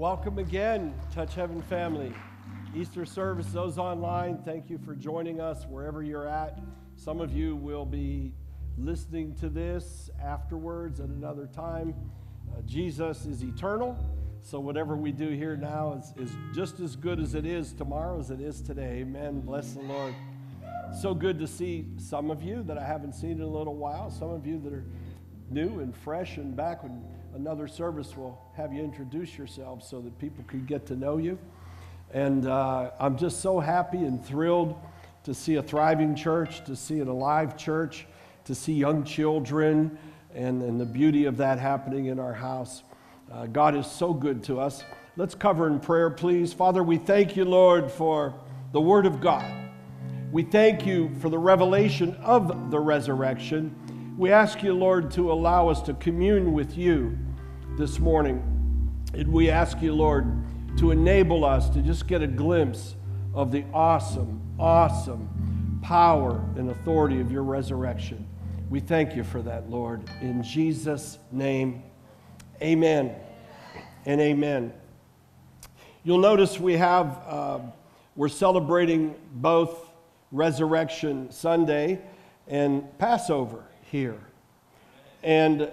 Welcome again, Touch Heaven family. Easter service, those online, thank you for joining us wherever you're at. Some of you will be listening to this afterwards at another time. Uh, Jesus is eternal, so whatever we do here now is, is just as good as it is tomorrow as it is today. Amen. Bless the Lord. So good to see some of you that I haven't seen in a little while, some of you that are new and fresh and back when another service will have you introduce yourselves so that people can get to know you. And uh, I'm just so happy and thrilled to see a thriving church, to see an alive church, to see young children, and, and the beauty of that happening in our house. Uh, God is so good to us. Let's cover in prayer, please. Father, we thank you, Lord, for the Word of God. We thank you for the revelation of the resurrection. We ask you, Lord, to allow us to commune with you this morning. And we ask you, Lord, to enable us to just get a glimpse of the awesome, awesome power and authority of your resurrection. We thank you for that, Lord. In Jesus' name, amen and amen. You'll notice we have, uh, we're celebrating both Resurrection Sunday and Passover here. And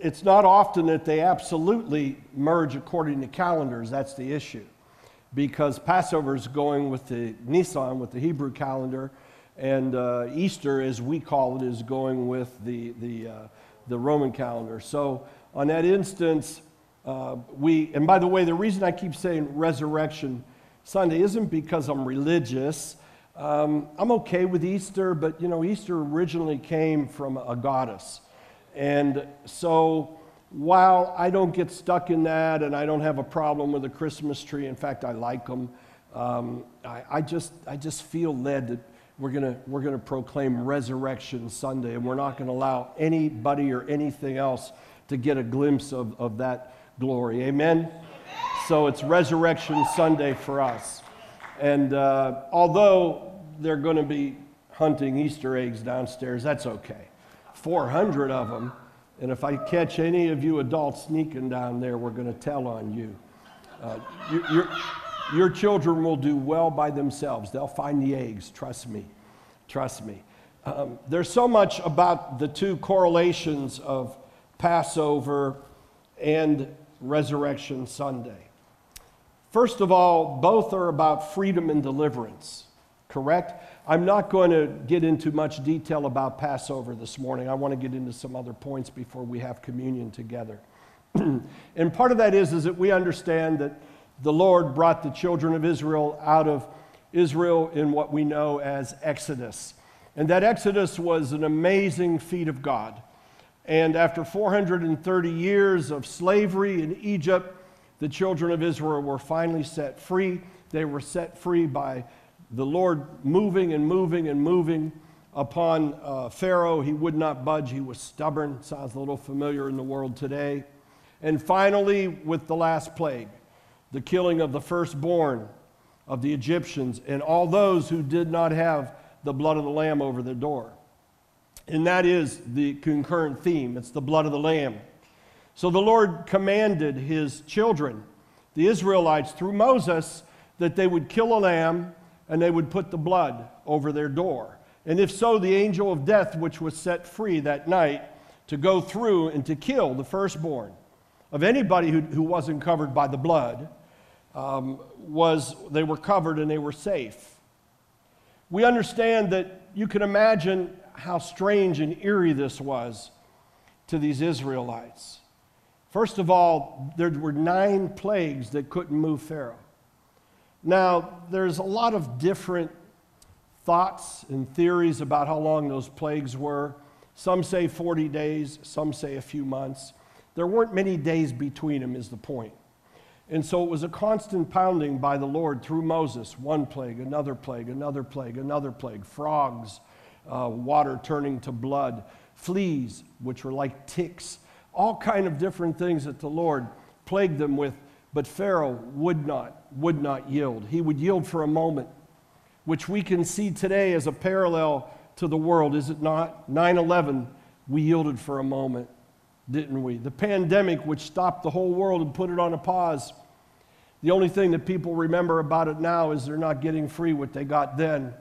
it's not often that they absolutely merge according to calendars. That's the issue. Because Passover is going with the Nisan, with the Hebrew calendar, and uh, Easter, as we call it, is going with the, the, uh, the Roman calendar. So, on that instance, uh, we, and by the way, the reason I keep saying Resurrection Sunday isn't because I'm religious. Um, I'm okay with Easter, but you know, Easter originally came from a goddess. And so while I don't get stuck in that and I don't have a problem with a Christmas tree, in fact, I like them, um, I, I, just, I just feel led that we're going we're gonna proclaim Resurrection Sunday and we're not going to allow anybody or anything else to get a glimpse of, of that glory. Amen? So it's Resurrection Sunday for us. And uh, although they're going to be hunting Easter eggs downstairs, that's okay. 400 of them. And if I catch any of you adults sneaking down there, we're going to tell on you. Uh, you your, your children will do well by themselves. They'll find the eggs, trust me. Trust me. Um, there's so much about the two correlations of Passover and Resurrection Sunday. First of all, both are about freedom and deliverance, correct? I'm not going to get into much detail about Passover this morning. I want to get into some other points before we have communion together. and part of that is, is that we understand that the Lord brought the children of Israel out of Israel in what we know as Exodus. And that Exodus was an amazing feat of God. And after 430 years of slavery in Egypt, the children of Israel were finally set free. They were set free by the Lord moving and moving and moving upon uh, Pharaoh. He would not budge, he was stubborn. Sounds a little familiar in the world today. And finally, with the last plague, the killing of the firstborn of the Egyptians and all those who did not have the blood of the Lamb over their door. And that is the concurrent theme it's the blood of the Lamb. So the Lord commanded his children, the Israelites, through Moses, that they would kill a lamb and they would put the blood over their door. And if so, the angel of death, which was set free that night to go through and to kill the firstborn of anybody who, who wasn't covered by the blood, um, was they were covered and they were safe. We understand that you can imagine how strange and eerie this was to these Israelites. First of all, there were nine plagues that couldn't move Pharaoh. Now, there's a lot of different thoughts and theories about how long those plagues were. Some say 40 days, some say a few months. There weren't many days between them, is the point. And so it was a constant pounding by the Lord through Moses one plague, another plague, another plague, another plague, frogs, uh, water turning to blood, fleas, which were like ticks, all kind of different things that the Lord plagued them with but Pharaoh would not, would not yield. He would yield for a moment, which we can see today as a parallel to the world, is it not? 9 11, we yielded for a moment, didn't we? The pandemic, which stopped the whole world and put it on a pause, The only thing that people remember about it now is they're not getting free what they got then,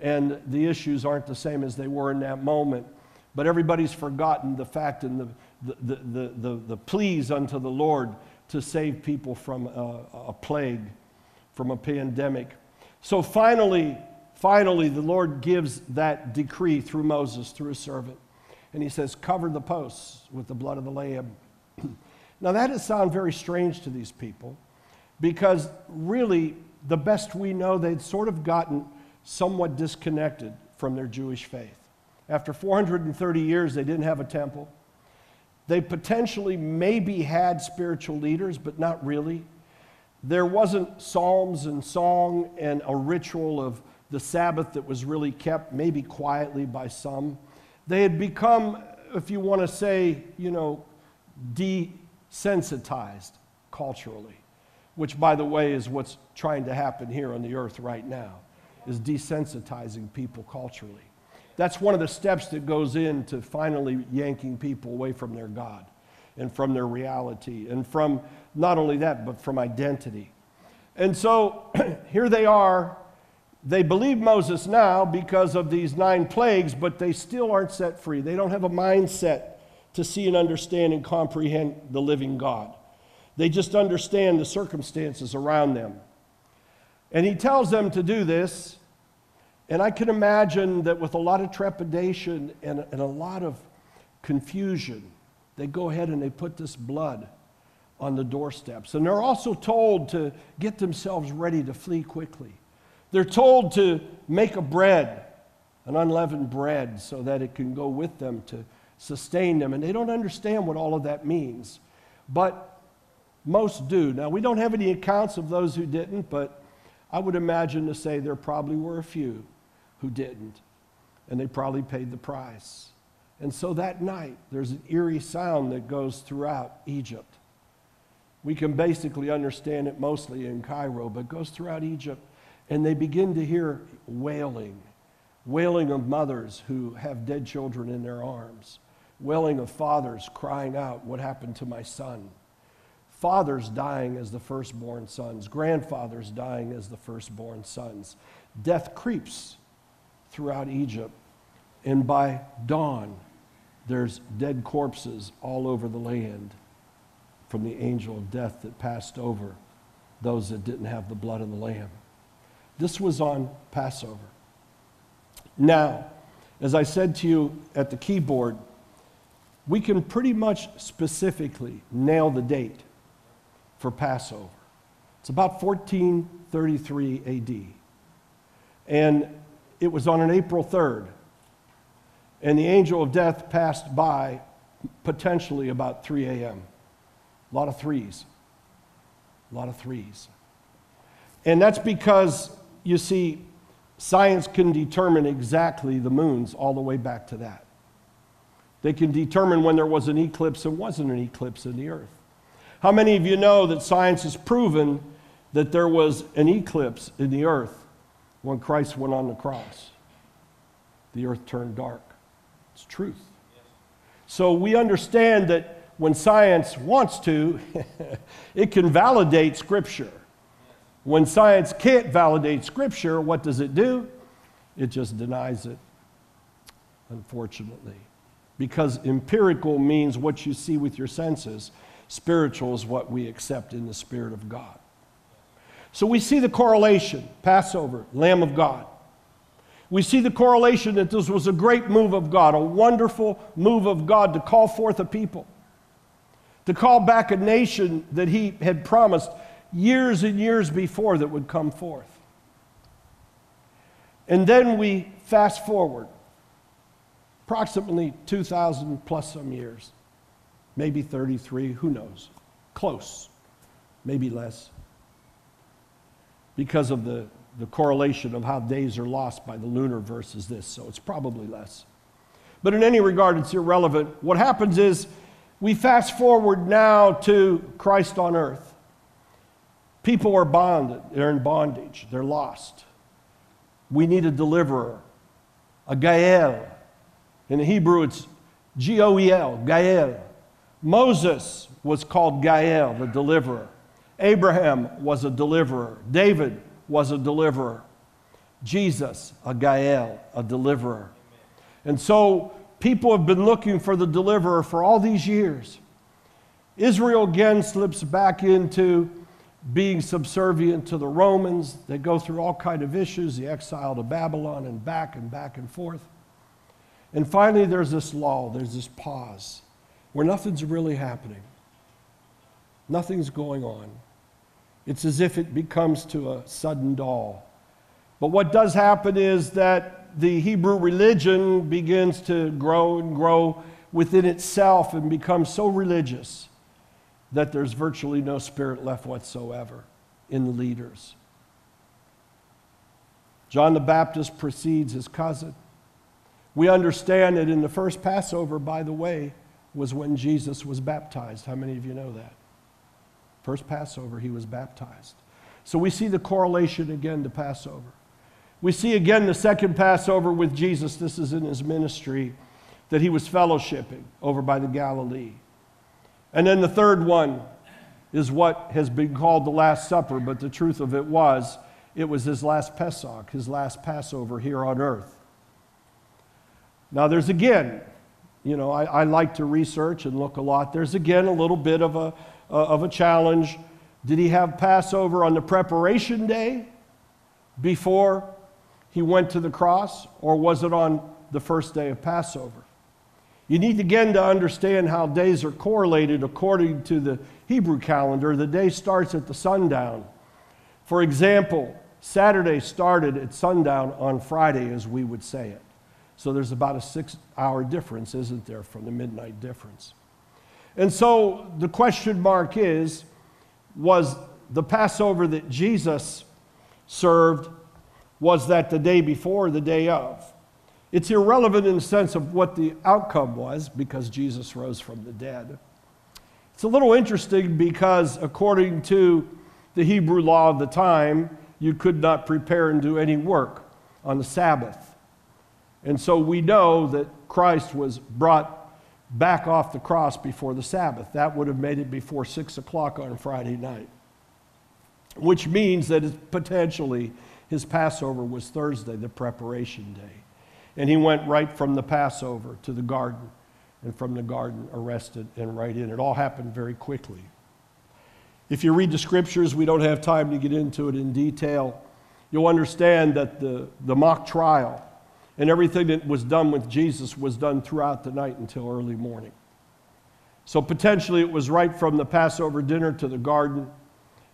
and the issues aren't the same as they were in that moment. But everybody's forgotten the fact and the, the, the, the, the pleas unto the Lord to save people from a, a plague, from a pandemic. So finally, finally, the Lord gives that decree through Moses, through a servant. And he says, Cover the posts with the blood of the Lamb. now, that does sound very strange to these people because really, the best we know, they'd sort of gotten somewhat disconnected from their Jewish faith. After 430 years, they didn't have a temple. They potentially maybe had spiritual leaders, but not really. There wasn't psalms and song and a ritual of the Sabbath that was really kept, maybe quietly by some. They had become, if you want to say, you know, desensitized culturally, which, by the way, is what's trying to happen here on the earth right now, is desensitizing people culturally. That's one of the steps that goes into finally yanking people away from their God and from their reality and from not only that, but from identity. And so here they are. They believe Moses now because of these nine plagues, but they still aren't set free. They don't have a mindset to see and understand and comprehend the living God. They just understand the circumstances around them. And he tells them to do this and I can imagine that with a lot of trepidation and, and a lot of confusion, they go ahead and they put this blood on the doorsteps. And they're also told to get themselves ready to flee quickly. They're told to make a bread, an unleavened bread, so that it can go with them to sustain them. And they don't understand what all of that means. But most do. Now, we don't have any accounts of those who didn't, but I would imagine to say there probably were a few who didn't. And they probably paid the price. And so that night, there's an eerie sound that goes throughout Egypt. We can basically understand it mostly in Cairo, but goes throughout Egypt. And they begin to hear wailing wailing of mothers who have dead children in their arms, wailing of fathers crying out, What happened to my son? Fathers dying as the firstborn sons, grandfathers dying as the firstborn sons. Death creeps throughout Egypt. And by dawn, there's dead corpses all over the land from the angel of death that passed over those that didn't have the blood of the Lamb. This was on Passover. Now, as I said to you at the keyboard, we can pretty much specifically nail the date for Passover. It's about 1433 AD. And it was on an April 3rd, and the angel of death passed by potentially about 3 a.m. A lot of threes. A lot of threes. And that's because, you see, science can determine exactly the moons all the way back to that. They can determine when there was an eclipse and wasn't an eclipse in the earth. How many of you know that science has proven that there was an eclipse in the earth when Christ went on the cross. The earth turned dark. It's truth. So we understand that when science wants to, it can validate Scripture. When science can't validate Scripture, what does it do? It just denies it, unfortunately. Because empirical means what you see with your senses, spiritual is what we accept in the Spirit of God. So we see the correlation Passover, Lamb of God. We see the correlation that this was a great move of God, a wonderful move of God to call forth a people, to call back a nation that He had promised years and years before that would come forth. And then we fast forward approximately 2,000 plus some years, maybe 33, who knows? Close, maybe less because of the, the correlation of how days are lost by the lunar versus this, so it's probably less. But in any regard, it's irrelevant. What happens is we fast forward now to Christ on earth. People are bonded, they're in bondage, they're lost. We need a deliverer, a Goel. In the Hebrew, it's G O E L, Goel. Moses was called Goel, the deliverer. Abraham was a deliverer. David was a deliverer. Jesus, a Goel, a deliverer. And so people have been looking for the deliverer for all these years. Israel again slips back into being subservient to the Romans. They go through all kind of issues, the exile to Babylon and back and back and forth. And finally there's this lull, there's this pause where nothing's really happening. Nothing's going on. It's as if it becomes to a sudden dull. But what does happen is that the Hebrew religion begins to grow and grow within itself and become so religious that there's virtually no spirit left whatsoever in the leaders. John the Baptist precedes his cousin. We understand that in the first Passover, by the way, was when Jesus was baptized. How many of you know that? First Passover, he was baptized. So we see the correlation again to Passover. We see again the second Passover with Jesus. This is in his ministry that he was fellowshipping over by the Galilee. And then the third one is what has been called the Last Supper, but the truth of it was, it was his last Pesach, his last Passover here on earth. Now, there's again, you know, I, I like to research and look a lot. There's again a little bit of a, uh, of a challenge. Did he have Passover on the preparation day before he went to the cross, or was it on the first day of Passover? You need again to understand how days are correlated according to the Hebrew calendar. The day starts at the sundown. For example, Saturday started at sundown on Friday, as we would say it. So there's about a six hour difference, isn't there, from the midnight difference? And so the question mark is was the Passover that Jesus served, was that the day before, the day of? It's irrelevant in the sense of what the outcome was because Jesus rose from the dead. It's a little interesting because, according to the Hebrew law of the time, you could not prepare and do any work on the Sabbath. And so we know that Christ was brought back off the cross before the Sabbath. That would have made it before 6 o'clock on Friday night, which means that potentially his Passover was Thursday, the preparation day. And he went right from the Passover to the garden, and from the garden arrested and right in. It all happened very quickly. If you read the scriptures, we don't have time to get into it in detail. You'll understand that the, the mock trial and everything that was done with Jesus was done throughout the night until early morning. So potentially it was right from the Passover dinner to the garden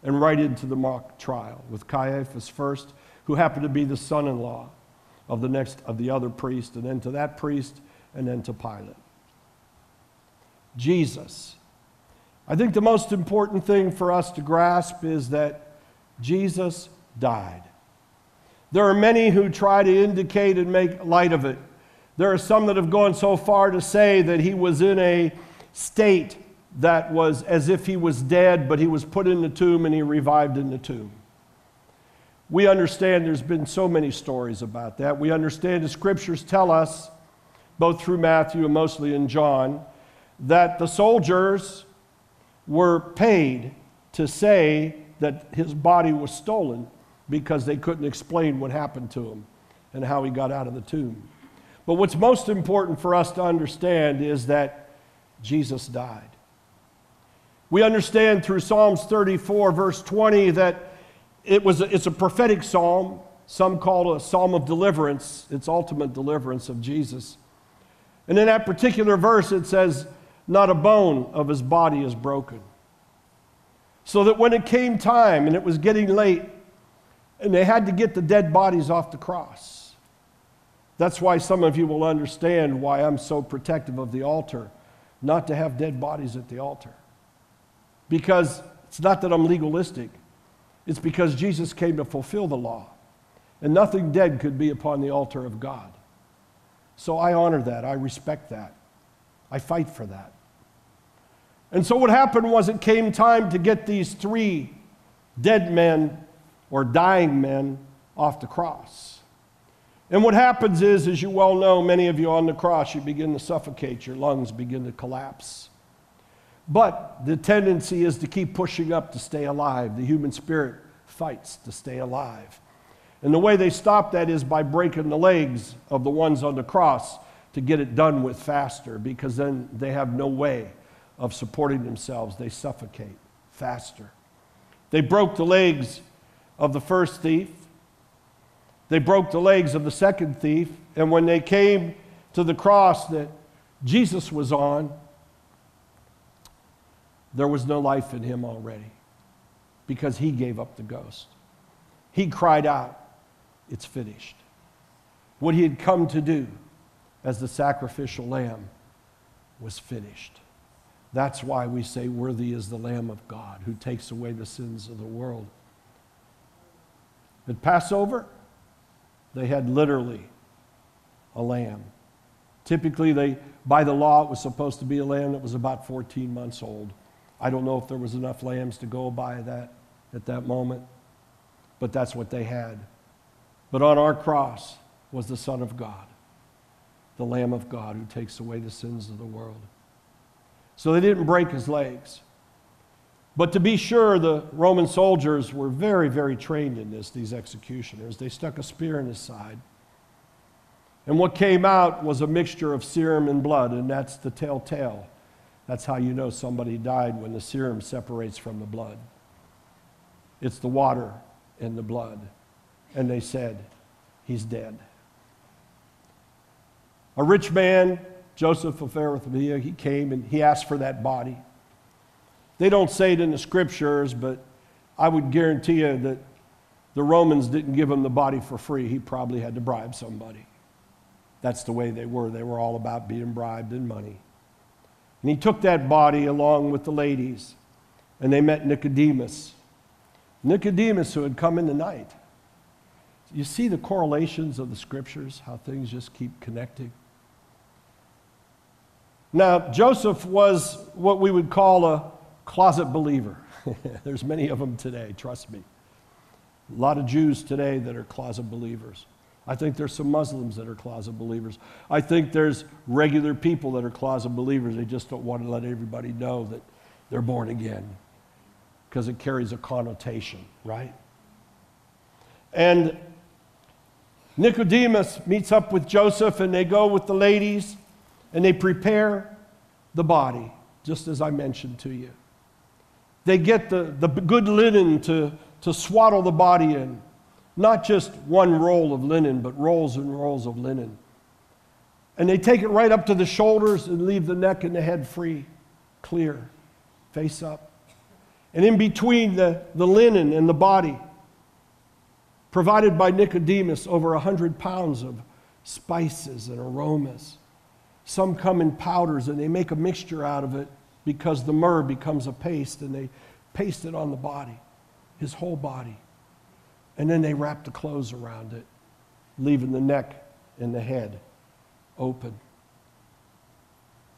and right into the mock trial with Caiaphas first, who happened to be the son in law of the next of the other priest, and then to that priest, and then to Pilate. Jesus. I think the most important thing for us to grasp is that Jesus died. There are many who try to indicate and make light of it. There are some that have gone so far to say that he was in a state that was as if he was dead, but he was put in the tomb and he revived in the tomb. We understand there's been so many stories about that. We understand the scriptures tell us, both through Matthew and mostly in John, that the soldiers were paid to say that his body was stolen because they couldn't explain what happened to him and how he got out of the tomb. But what's most important for us to understand is that Jesus died. We understand through Psalms 34, verse 20, that it was a, it's a prophetic psalm. Some call it a psalm of deliverance, its ultimate deliverance of Jesus. And in that particular verse, it says, Not a bone of his body is broken. So that when it came time and it was getting late, and they had to get the dead bodies off the cross. That's why some of you will understand why I'm so protective of the altar, not to have dead bodies at the altar. Because it's not that I'm legalistic, it's because Jesus came to fulfill the law, and nothing dead could be upon the altar of God. So I honor that, I respect that, I fight for that. And so what happened was it came time to get these three dead men or dying men off the cross. And what happens is, as you well know, many of you on the cross, you begin to suffocate, your lungs begin to collapse. But the tendency is to keep pushing up to stay alive. The human spirit fights to stay alive. And the way they stop that is by breaking the legs of the ones on the cross to get it done with faster because then they have no way of supporting themselves. They suffocate faster. They broke the legs of the first thief. They broke the legs of the second thief. And when they came to the cross that Jesus was on, there was no life in him already because he gave up the ghost. He cried out, It's finished. What he had come to do as the sacrificial lamb was finished. That's why we say, Worthy is the Lamb of God who takes away the sins of the world. At Passover, they had literally a lamb. Typically, they, by the law, it was supposed to be a lamb that was about 14 months old. I don't know if there was enough lambs to go by that at that moment, but that's what they had. But on our cross was the Son of God, the Lamb of God who takes away the sins of the world. So they didn't break his legs. But to be sure, the Roman soldiers were very, very trained in this, these executioners. They stuck a spear in his side. And what came out was a mixture of serum and blood, and that's the telltale. That's how you know somebody died when the serum separates from the blood. It's the water and the blood. And they said, He's dead. A rich man Joseph of Arimathea, he came and he asked for that body. They don't say it in the scriptures, but I would guarantee you that the Romans didn't give him the body for free. He probably had to bribe somebody. That's the way they were. They were all about being bribed and money. And he took that body along with the ladies, and they met Nicodemus. Nicodemus, who had come in the night. You see the correlations of the scriptures, how things just keep connecting? Now, Joseph was what we would call a closet believer. There's many of them today, trust me. A lot of Jews today that are closet believers. I think there's some Muslims that are closet believers. I think there's regular people that are closet believers. They just don't want to let everybody know that they're born again because it carries a connotation, right? And Nicodemus meets up with Joseph and they go with the ladies and they prepare the body, just as I mentioned to you. They get the, the good linen to, to swaddle the body in, not just one roll of linen, but rolls and rolls of linen. And they take it right up to the shoulders and leave the neck and the head free, clear, face up. And in between the, the linen and the body, provided by Nicodemus, over a hundred pounds of spices and aromas some come in powders and they make a mixture out of it because the myrrh becomes a paste and they paste it on the body, his whole body. And then they wrap the clothes around it, leaving the neck and the head open.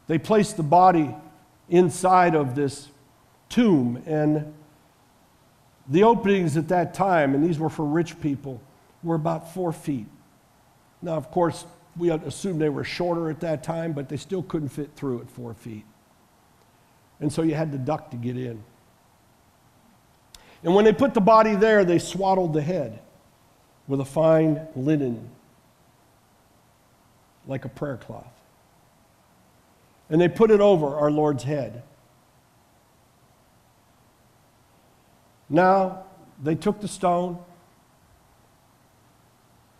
They place the body inside of this tomb, and the openings at that time, and these were for rich people, were about four feet. Now, of course, we assumed they were shorter at that time, but they still couldn't fit through at four feet. And so you had to duck to get in. And when they put the body there, they swaddled the head with a fine linen, like a prayer cloth. And they put it over our Lord's head. Now, they took the stone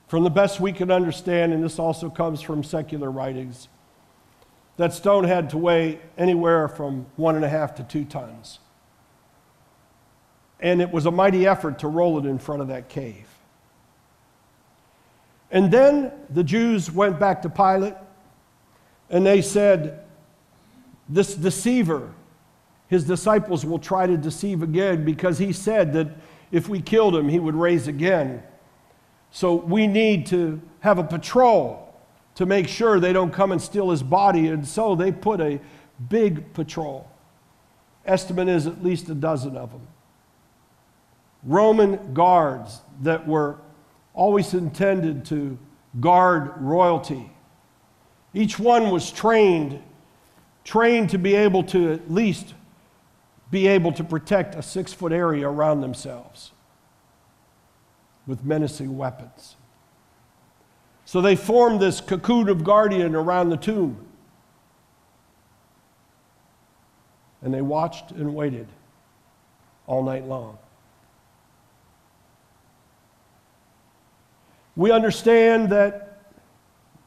from the best we can understand, and this also comes from secular writings, that stone had to weigh anywhere from one and a half to two tons. And it was a mighty effort to roll it in front of that cave. And then the Jews went back to Pilate and they said, This deceiver, his disciples will try to deceive again because he said that if we killed him, he would raise again. So we need to have a patrol to make sure they don't come and steal his body. And so they put a big patrol. Estimate is at least a dozen of them. Roman guards that were always intended to guard royalty. Each one was trained, trained to be able to at least be able to protect a six foot area around themselves with menacing weapons. So they formed this cocoon of guardian around the tomb. And they watched and waited all night long. We understand that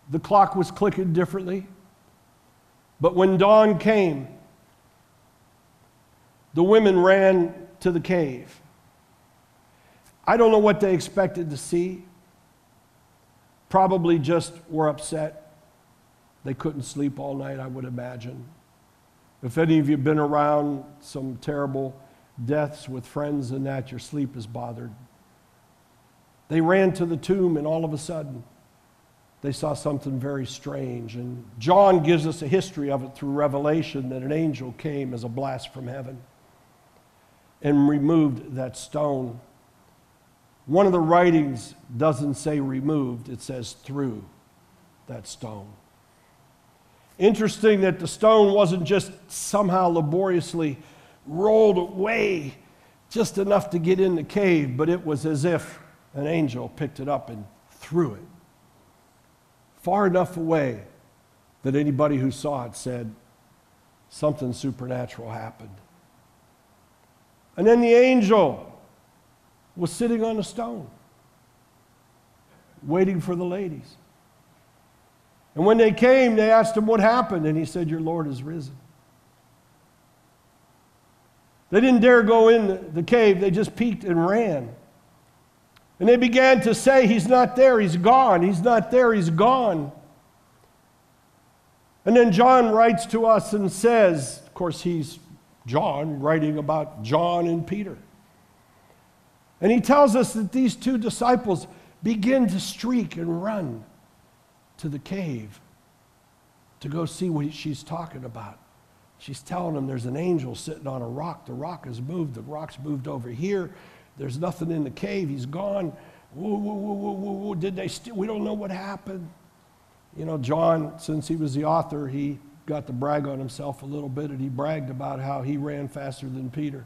the clock was clicking differently, but when dawn came, the women ran to the cave. I don't know what they expected to see. Probably just were upset. They couldn't sleep all night, I would imagine. If any of you have been around some terrible deaths with friends and that, your sleep is bothered. They ran to the tomb, and all of a sudden, they saw something very strange. And John gives us a history of it through Revelation that an angel came as a blast from heaven and removed that stone. One of the writings doesn't say removed, it says through that stone. Interesting that the stone wasn't just somehow laboriously rolled away just enough to get in the cave, but it was as if an angel picked it up and threw it far enough away that anybody who saw it said something supernatural happened. And then the angel was sitting on a stone, waiting for the ladies. And when they came, they asked him what happened, and he said, Your Lord is risen. They didn't dare go in the cave, they just peeked and ran. And they began to say, He's not there, He's gone, He's not there, He's gone. And then John writes to us and says, of course, he's John writing about John and Peter. And he tells us that these two disciples begin to streak and run to the cave to go see what she's talking about. She's telling them there's an angel sitting on a rock. The rock has moved. The rock's moved over here. There's nothing in the cave. He's gone. Woo, woo, woo, woo, woo, Did they steal? We don't know what happened. You know, John, since he was the author, he got to brag on himself a little bit, and he bragged about how he ran faster than Peter.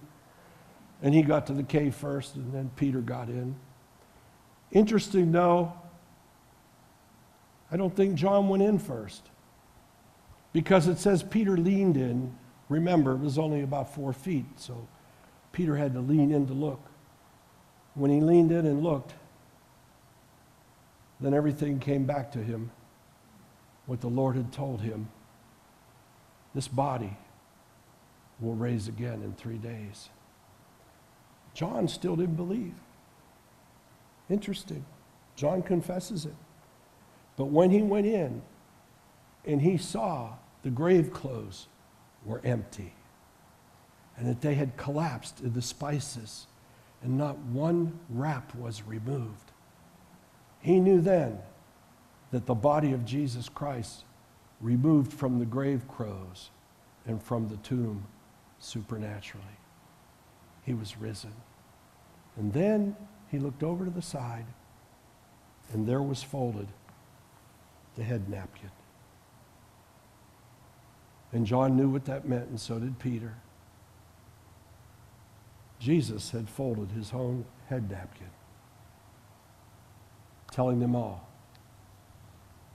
And he got to the cave first, and then Peter got in. Interesting, though, I don't think John went in first. Because it says Peter leaned in. Remember, it was only about four feet, so Peter had to lean in to look. When he leaned in and looked, then everything came back to him, what the Lord had told him. This body will raise again in three days. John still didn't believe. Interesting. John confesses it. But when he went in and he saw the grave clothes were empty and that they had collapsed in the spices and not one wrap was removed. He knew then that the body of Jesus Christ removed from the grave clothes and from the tomb supernaturally. He was risen. And then he looked over to the side, and there was folded the head napkin. And John knew what that meant, and so did Peter. Jesus had folded his own head napkin, telling them all,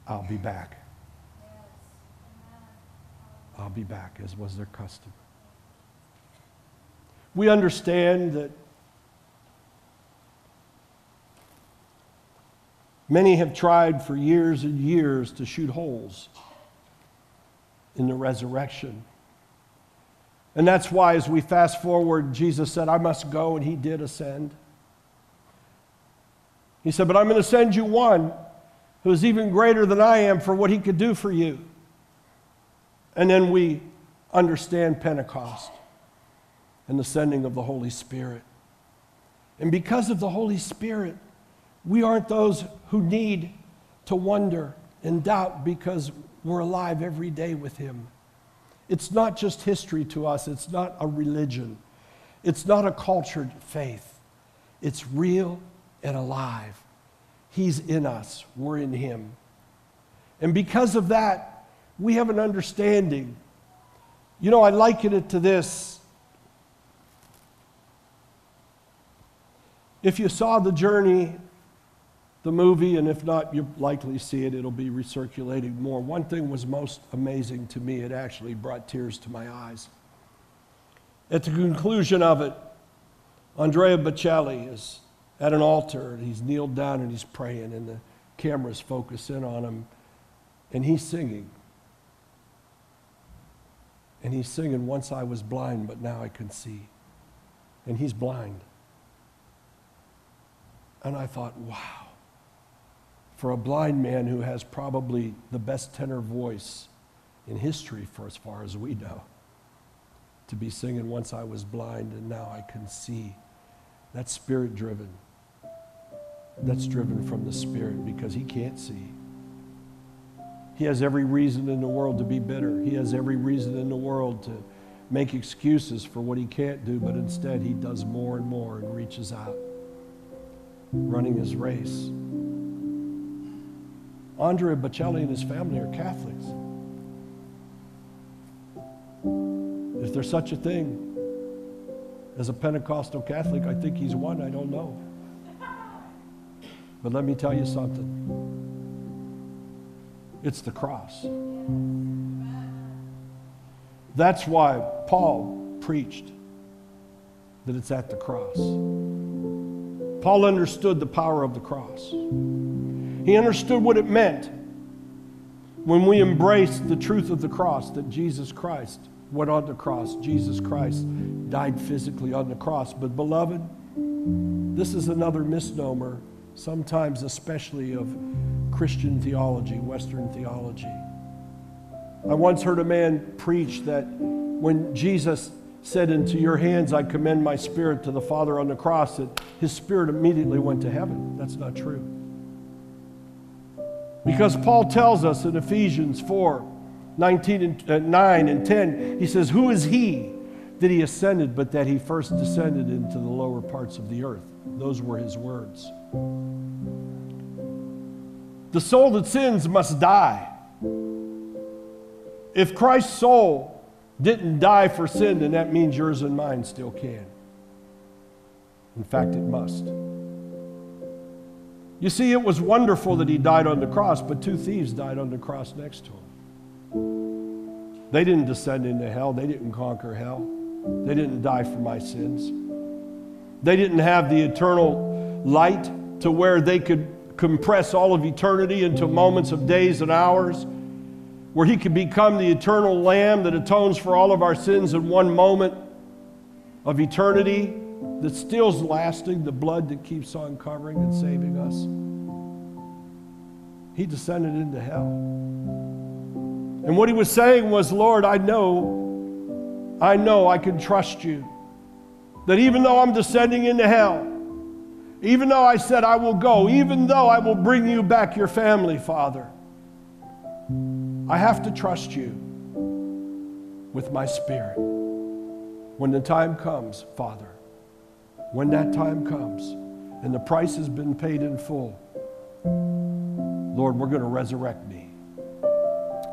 I'll be back. I'll be back, as was their custom. We understand that many have tried for years and years to shoot holes in the resurrection. And that's why, as we fast forward, Jesus said, I must go, and he did ascend. He said, But I'm going to send you one who is even greater than I am for what he could do for you. And then we understand Pentecost and the sending of the Holy Spirit. And because of the Holy Spirit, we aren't those who need to wonder and doubt because we're alive every day with him. It's not just history to us, it's not a religion, it's not a cultured faith. It's real and alive. He's in us, we're in Him. And because of that, we have an understanding. You know, I liken it to this If you saw The Journey, the movie, and if not, you'll likely see it, it'll be recirculating more. One thing was most amazing to me, it actually brought tears to my eyes. At the conclusion of it, Andrea Bocelli is at an altar and he's kneeled down and he's praying, and the cameras focus in on him, and he's singing. And he's singing, Once I was blind, but now I can see. And he's blind. And I thought, wow. For a blind man who has probably the best tenor voice in history, for as far as we know, to be singing, Once I was blind and now I can see, that's spirit driven. That's driven from the Spirit because he can't see. He has every reason in the world to be bitter. He has every reason in the world to make excuses for what he can't do, but instead he does more and more and reaches out, running his race. Andrea Bocelli and his family are Catholics. If there's such a thing as a Pentecostal Catholic, I think he's one, I don't know. But let me tell you something it's the cross. That's why Paul preached that it's at the cross. Paul understood the power of the cross. He understood what it meant when we embraced the truth of the cross that Jesus Christ went on the cross. Jesus Christ died physically on the cross. But, beloved, this is another misnomer, sometimes especially of Christian theology, Western theology. I once heard a man preach that when Jesus said, Into your hands I commend my spirit to the Father on the cross, that his spirit immediately went to heaven. That's not true. Because Paul tells us in Ephesians 4 19 and, uh, 9 and 10, he says, Who is he that he ascended, but that he first descended into the lower parts of the earth? Those were his words. The soul that sins must die. If Christ's soul didn't die for sin, then that means yours and mine still can. In fact, it must. You see, it was wonderful that he died on the cross, but two thieves died on the cross next to him. They didn't descend into hell, they didn't conquer hell, they didn't die for my sins. They didn't have the eternal light to where they could compress all of eternity into moments of days and hours, where he could become the eternal lamb that atones for all of our sins in one moment of eternity that still's lasting, the blood that keeps on covering and saving us. He descended into hell. And what he was saying was, Lord, I know, I know I can trust you. That even though I'm descending into hell, even though I said I will go, even though I will bring you back your family, Father, I have to trust you with my spirit. When the time comes, Father, when that time comes and the price has been paid in full, Lord, we're going to resurrect me.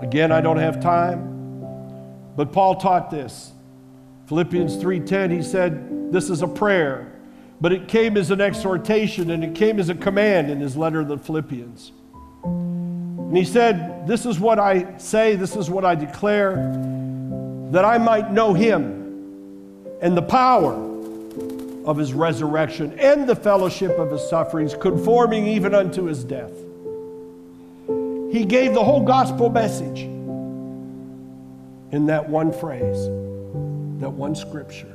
Again, I don't have time, but Paul taught this. Philippians 3:10 he said, this is a prayer but it came as an exhortation and it came as a command in his letter to the Philippians. And he said, This is what I say, this is what I declare, that I might know him and the power of his resurrection and the fellowship of his sufferings, conforming even unto his death. He gave the whole gospel message in that one phrase, that one scripture.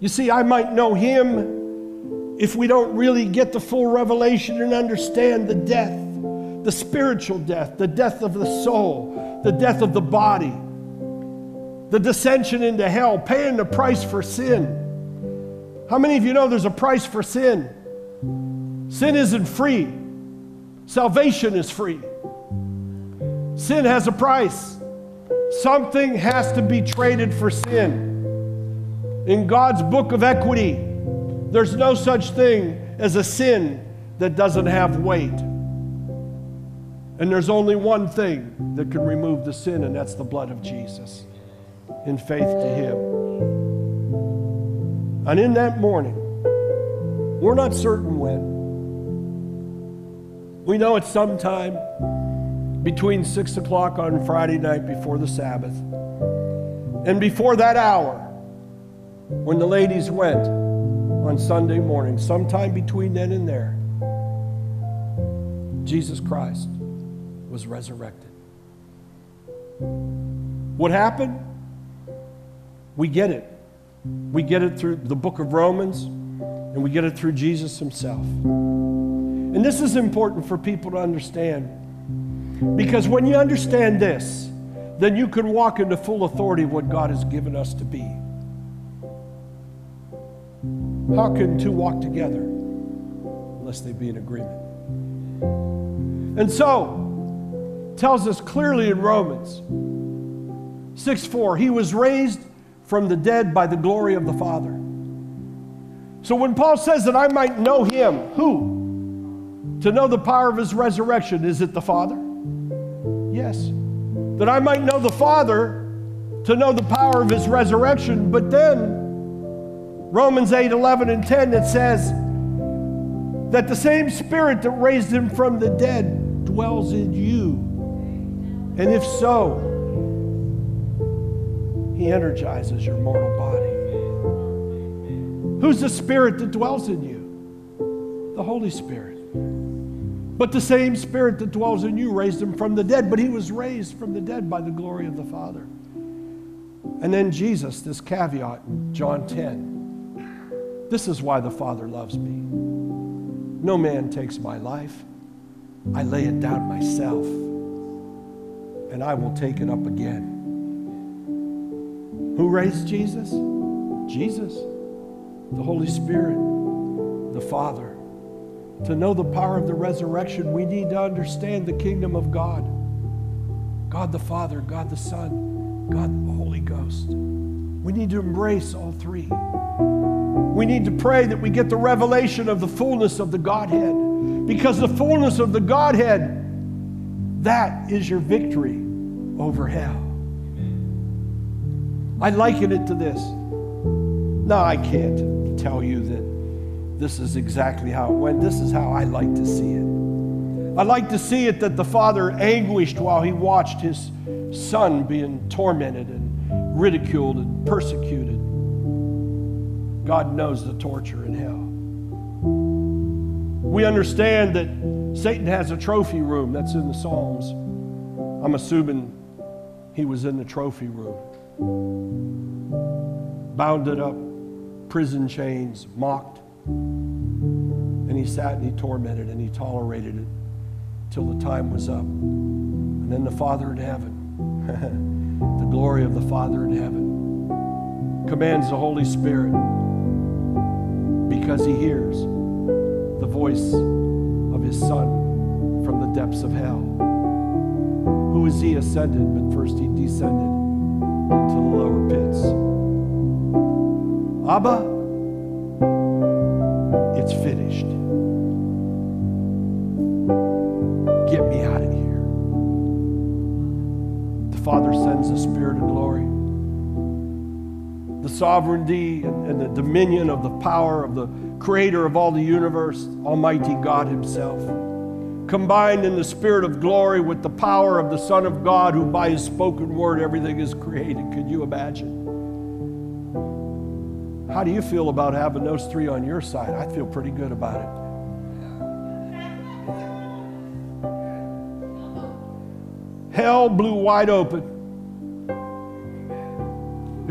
You see, I might know him if we don't really get the full revelation and understand the death, the spiritual death, the death of the soul, the death of the body, the descension into hell, paying the price for sin. How many of you know there's a price for sin? Sin isn't free, salvation is free. Sin has a price. Something has to be traded for sin. In God's book of equity, there's no such thing as a sin that doesn't have weight. And there's only one thing that can remove the sin, and that's the blood of Jesus in faith to Him. And in that morning, We're not certain when. We know it's sometime between 6 o'clock on Friday night before the Sabbath and before that hour when the ladies went on Sunday morning, sometime between then and there, Jesus Christ was resurrected. What happened? We get it. We get it through the book of Romans, and we get it through Jesus himself. And this is important for people to understand because when you understand this, then you can walk into full authority of what God has given us to be. How can two walk together unless they be in agreement? And so, tells us clearly in Romans 6 4, he was raised from the dead by the glory of the Father. So when Paul says that I might know him, who? To know the power of his resurrection, is it the Father? Yes. That I might know the Father, to know the power of his resurrection. But then, Romans 8 11 and 10, it says that the same Spirit that raised him from the dead dwells in you. And if so, he energizes your mortal body. Who's the Spirit that dwells in you? The Holy Spirit. But the same Spirit that dwells in you raised him from the dead, but he was raised from the dead by the glory of the Father. And then Jesus, this caveat in John 10 this is why the Father loves me. No man takes my life, I lay it down myself, and I will take it up again. Who raised Jesus? Jesus, the Holy Spirit, the Father. To know the power of the resurrection, we need to understand the kingdom of God God the Father, God the Son, God the Holy Ghost. We need to embrace all three. We need to pray that we get the revelation of the fullness of the Godhead. Because the fullness of the Godhead, that is your victory over hell. I liken it to this. No, I can't tell you that this is exactly how it went. This is how I like to see it. I like to see it that the father anguished while he watched his son being tormented and ridiculed and persecuted. God knows the torture in hell. We understand that Satan has a trophy room that's in the Psalms. I'm assuming he was in the trophy room. Bounded up, prison chains, mocked. And he sat and he tormented and he tolerated it till the time was up. And then the Father in heaven, the glory of the Father in heaven, commands the Holy Spirit because he hears the voice his Son from the depths of hell. Who is he ascended, but first he descended into the lower pits? Abba, it's finished. Get me out of here. The Father sends the Spirit of glory the sovereignty and, and, the dominion of the power of the creator of all the universe, Almighty God Himself, combined in the spirit of glory with the power of the Son of God, who by His spoken word everything is created. Could you imagine? How do you feel about having those three on your side? I feel pretty good about it. Hell blew wide open.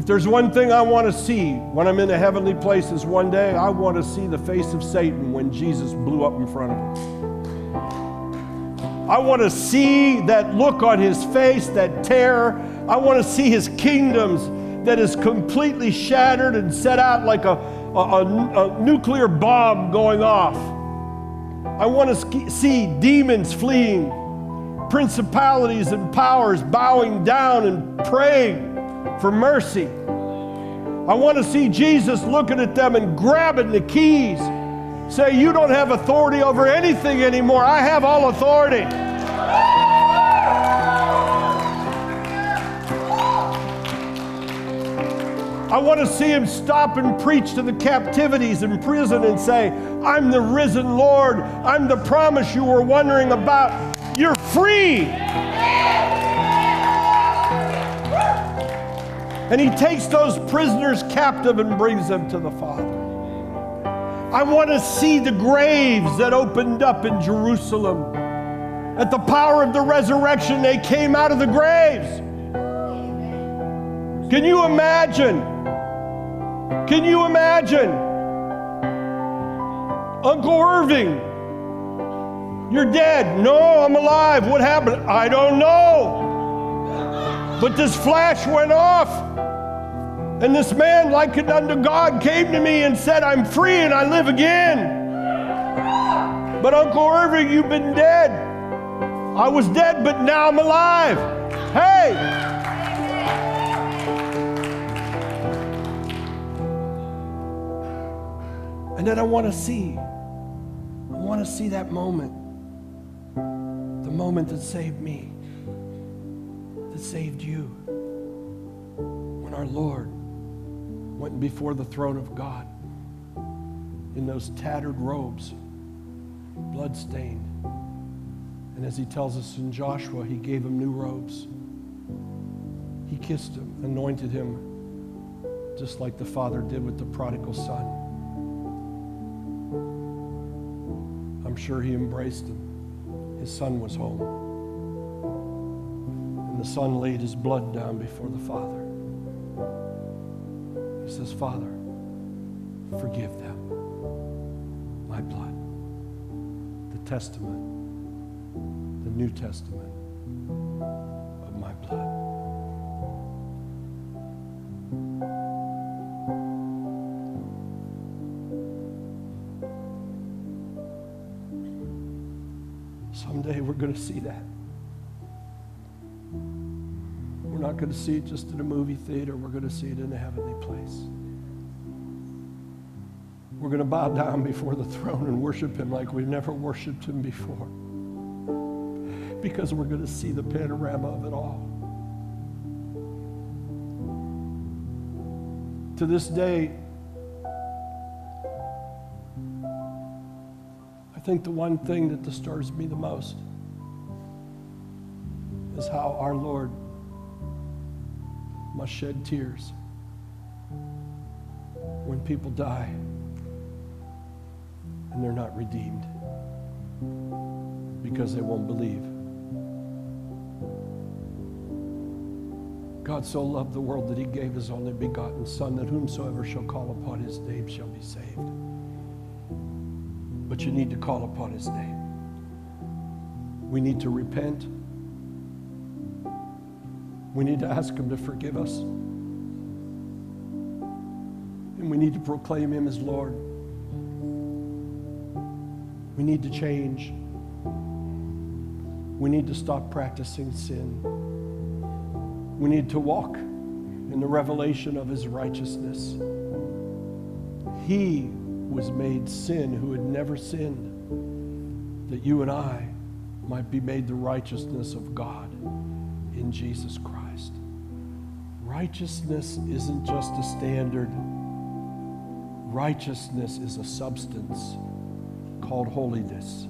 If there's one thing I want to see when I'm in the heavenly places one day, I want to see the face of Satan when Jesus blew up in front of him. I want to see that look on his face, that terror. I want to see his kingdoms that is completely shattered and set out like a, a, a, a nuclear bomb going off. I want to see demons fleeing, principalities and powers bowing down and praying for mercy. I want to see Jesus looking at them and grabbing the keys. Say, You don't have authority over anything anymore. I have all authority. I want to see him stop and preach to the captivities in prison and say, I'm the risen Lord. I'm the promise you were wondering about. You're free. And he takes those prisoners captive and brings them to the Father. I want to see the graves that opened up in Jerusalem. At the power of the resurrection, they came out of the graves. Can you imagine? Can you imagine? Uncle Irving, you're dead. No, I'm alive. What happened? I don't know. But this flash went off. And this man, like unto God, came to me and said, I'm free and I live again. But Uncle Irving, you've been dead. I was dead, but now I'm alive. Hey! And then I want to see, I want to see that moment, the moment that saved me, that saved you, when our Lord went before the throne of God in those tattered robes, bloodstained. And as he tells us in Joshua, he gave him new robes. He kissed him, anointed him, just like the father did with the prodigal son. I'm sure he embraced him. His son was home. And the son laid his blood down before the father. He says, Father, forgive them. My blood, the testament, the New Testament of my blood. Someday we're going to see that. To see it just in a movie theater, we're going to see it in a heavenly place. We're going to bow down before the throne and worship Him like we've never worshiped Him before. Because we're going to see the panorama of it all. To this day, I think the one thing that disturbs me the most is how our Lord must shed tears when people die and they're not redeemed because they won't believe. God so loved the world that he gave his only begotten Son, that whomsoever shall call upon his name shall be saved. But you need to call upon his name. We need to repent. We need to ask him to forgive us. And we need to proclaim him as Lord. We need to change. We need to stop practicing sin. We need to walk in the revelation of his righteousness. He was made sin who had never sinned, that you and I might be made the righteousness of God in Jesus Christ. Righteousness isn't just a standard, righteousness is a substance called holiness.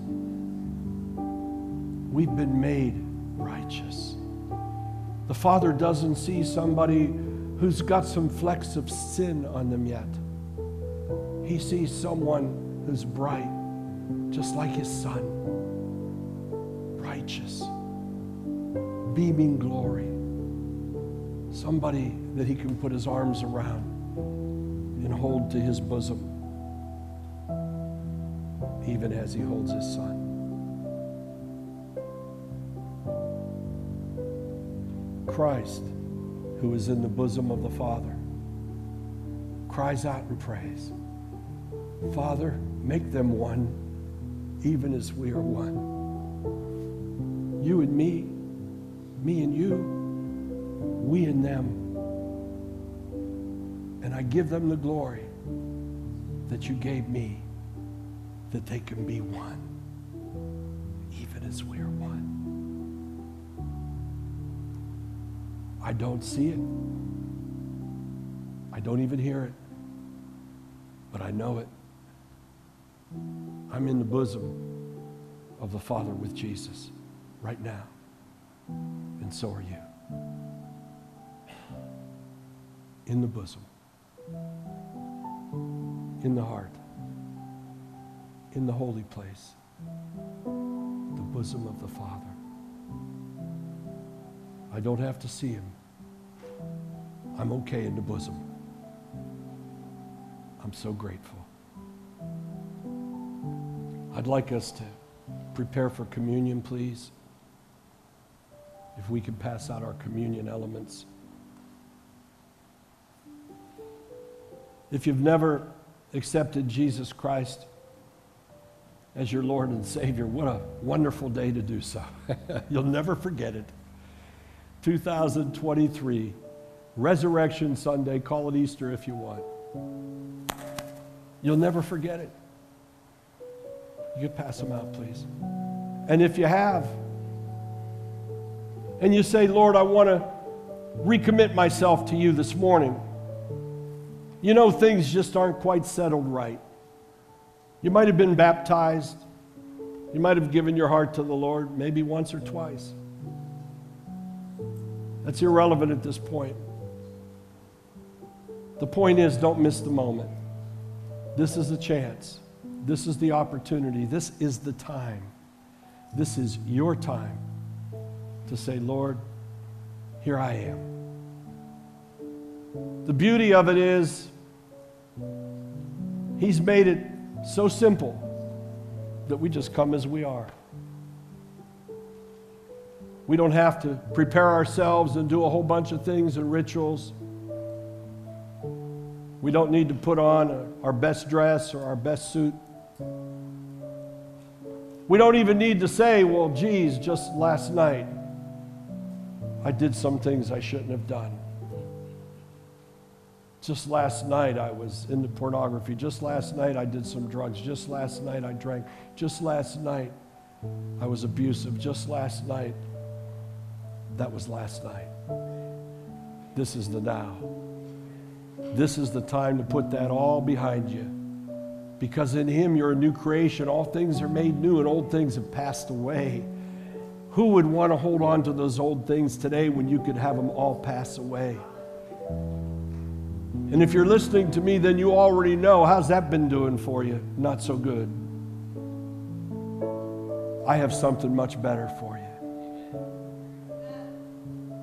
We've been made righteous. The Father doesn't see somebody who's got some flecks of sin on them yet. He sees someone who's bright, just like his son, righteous, beaming glory. Somebody that he can put his arms around and hold to his bosom, even as he holds his son. Christ, who is in the bosom of the Father, cries out and prays Father, make them one, even as we are one. You and me, me and you, we and them. And I give them the glory that you gave me, that they can be one, even as we are one. I don't see it. I don't even hear it, but I know it. I'm in the bosom of the Father with Jesus right now, and so are you. In the bosom, in the heart, in the holy place, the bosom of the Father. I don't have to see him. I'm okay in the bosom. I'm so grateful. I'd like us to prepare for communion, please. If we could pass out our communion elements. If you've never accepted Jesus Christ as your Lord and Savior, what a wonderful day to do so. You'll never forget it. 2023, Resurrection Sunday, call it Easter if you want. You'll never forget it. You could pass them out, please. And if you have, and you say, Lord, I want to recommit myself to you this morning, you know things just aren't quite settled right. You might have been baptized, you might have given your heart to the Lord maybe once or twice. That's irrelevant at this point. The point is, don't miss the moment. This is the chance. This is the opportunity. This is the time. This is your time to say, Lord, here I am. The beauty of it is, He's made it so simple that we just come as we are. We don't have to prepare ourselves and do a whole bunch of things and rituals. We don't need to put on our best dress or our best suit. We don't even need to say, well, geez, just last night I did some things I shouldn't have done. Just last night I was into pornography. Just last night I did some drugs. Just last night I drank. Just last night I was abusive. Just last night, that was last night. This is the now. This is the time to put that all behind you. Because in Him you're a new creation. All things are made new and old things have passed away. Who would want to hold on to those old things today when you could have them all pass away? And if you're listening to me, then you already know how's that been doing for you? Not so good. I have something much better for you.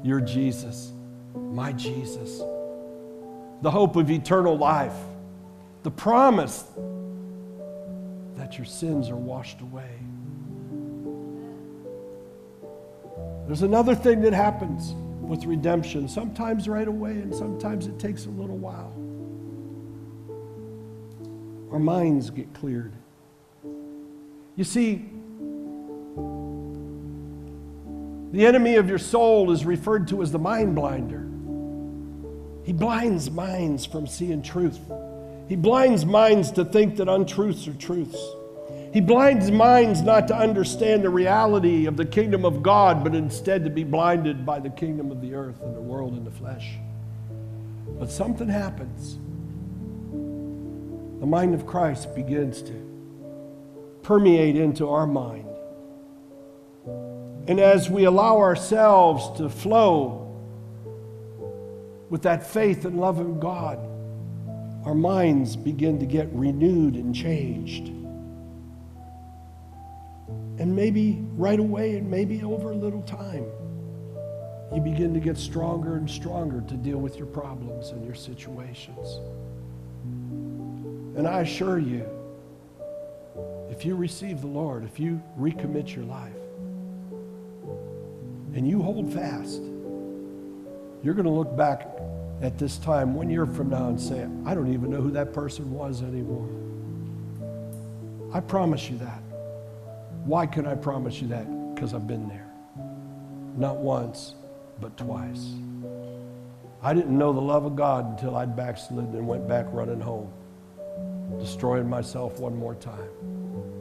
You're Jesus, my Jesus, the hope of eternal life, the promise that your sins are washed away. There's another thing that happens with redemption, sometimes right away, and sometimes it takes a little while. Our minds get cleared. You see, the enemy of your soul is referred to as the mind blinder. He blinds minds from seeing truth. He blinds minds to think that untruths are truths. He blinds minds not to understand the reality of the kingdom of God, but instead to be blinded by the kingdom of the earth and the world and the flesh. But something happens. The mind of Christ begins to permeate into our mind. And as we allow ourselves to flow with that faith and love of God, our minds begin to get renewed and changed. And maybe right away, and maybe over a little time, you begin to get stronger and stronger to deal with your problems and your situations. And I assure you, if you receive the Lord, if you recommit your life, and you hold fast, you're going to look back at this time one year from now and say, I don't even know who that person was anymore. I promise you that. Why can I promise you that? Because I've been there. Not once, but twice. I didn't know the love of God until I'd backslidden and went back running home, destroying myself one more time,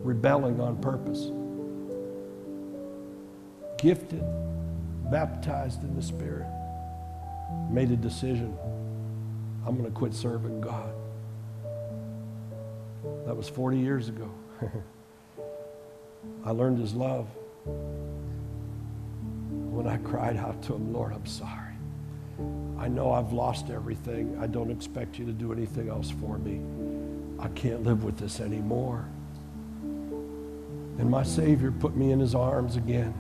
rebelling on purpose. Gifted, baptized in the Spirit, made a decision I'm going to quit serving God. That was 40 years ago. I learned his love when I cried out to him, Lord, I'm sorry. I know I've lost everything. I don't expect you to do anything else for me. I can't live with this anymore. And my Savior put me in his arms again,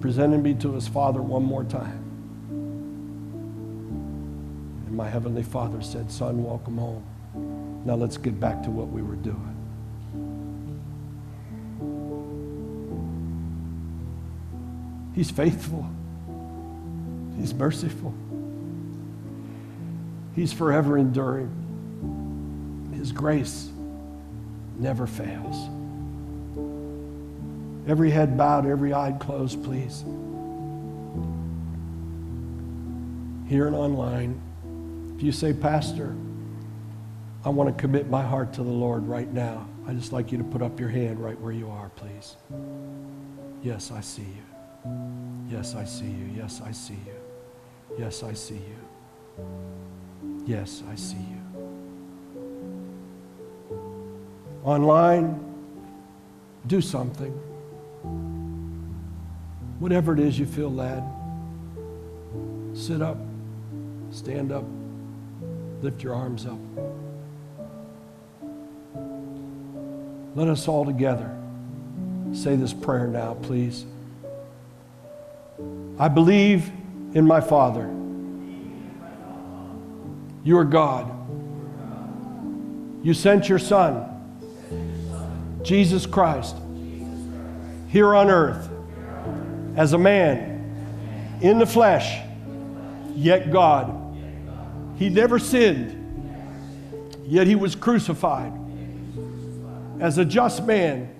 presented me to his Father one more time. And my Heavenly Father said, Son, welcome home. Now let's get back to what we were doing. He's faithful. He's merciful. He's forever enduring. His grace never fails. Every head bowed, every eye closed, please. Here and online, if you say, Pastor, I want to commit my heart to the Lord right now, I just like you to put up your hand right where you are, please. Yes, I see you. Yes, I see you. Yes, I see you. Yes, I see you. Yes, I see you. Online, do something. Whatever it is you feel led. Sit up, stand up, lift your arms up. Let us all together say this prayer now, please. I believe in my Father. You are God. You sent your Son, Jesus Christ, here on earth as a man in the flesh, yet God. He never sinned, yet he was crucified as a just man.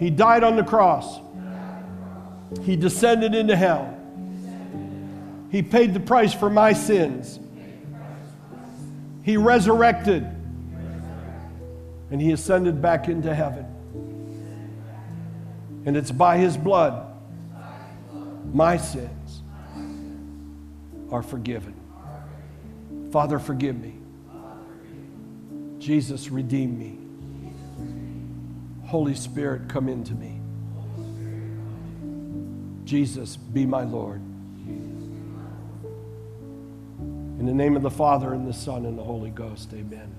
He died on the cross. He descended into hell. He paid the price for my sins. He resurrected. And he ascended back into heaven. And it's by his blood my sins are forgiven. Father, forgive me. Jesus, redeem me. Holy Spirit, come into me. Jesus, be my Lord. In the name of the Father, and the Son, and the Holy Ghost, amen.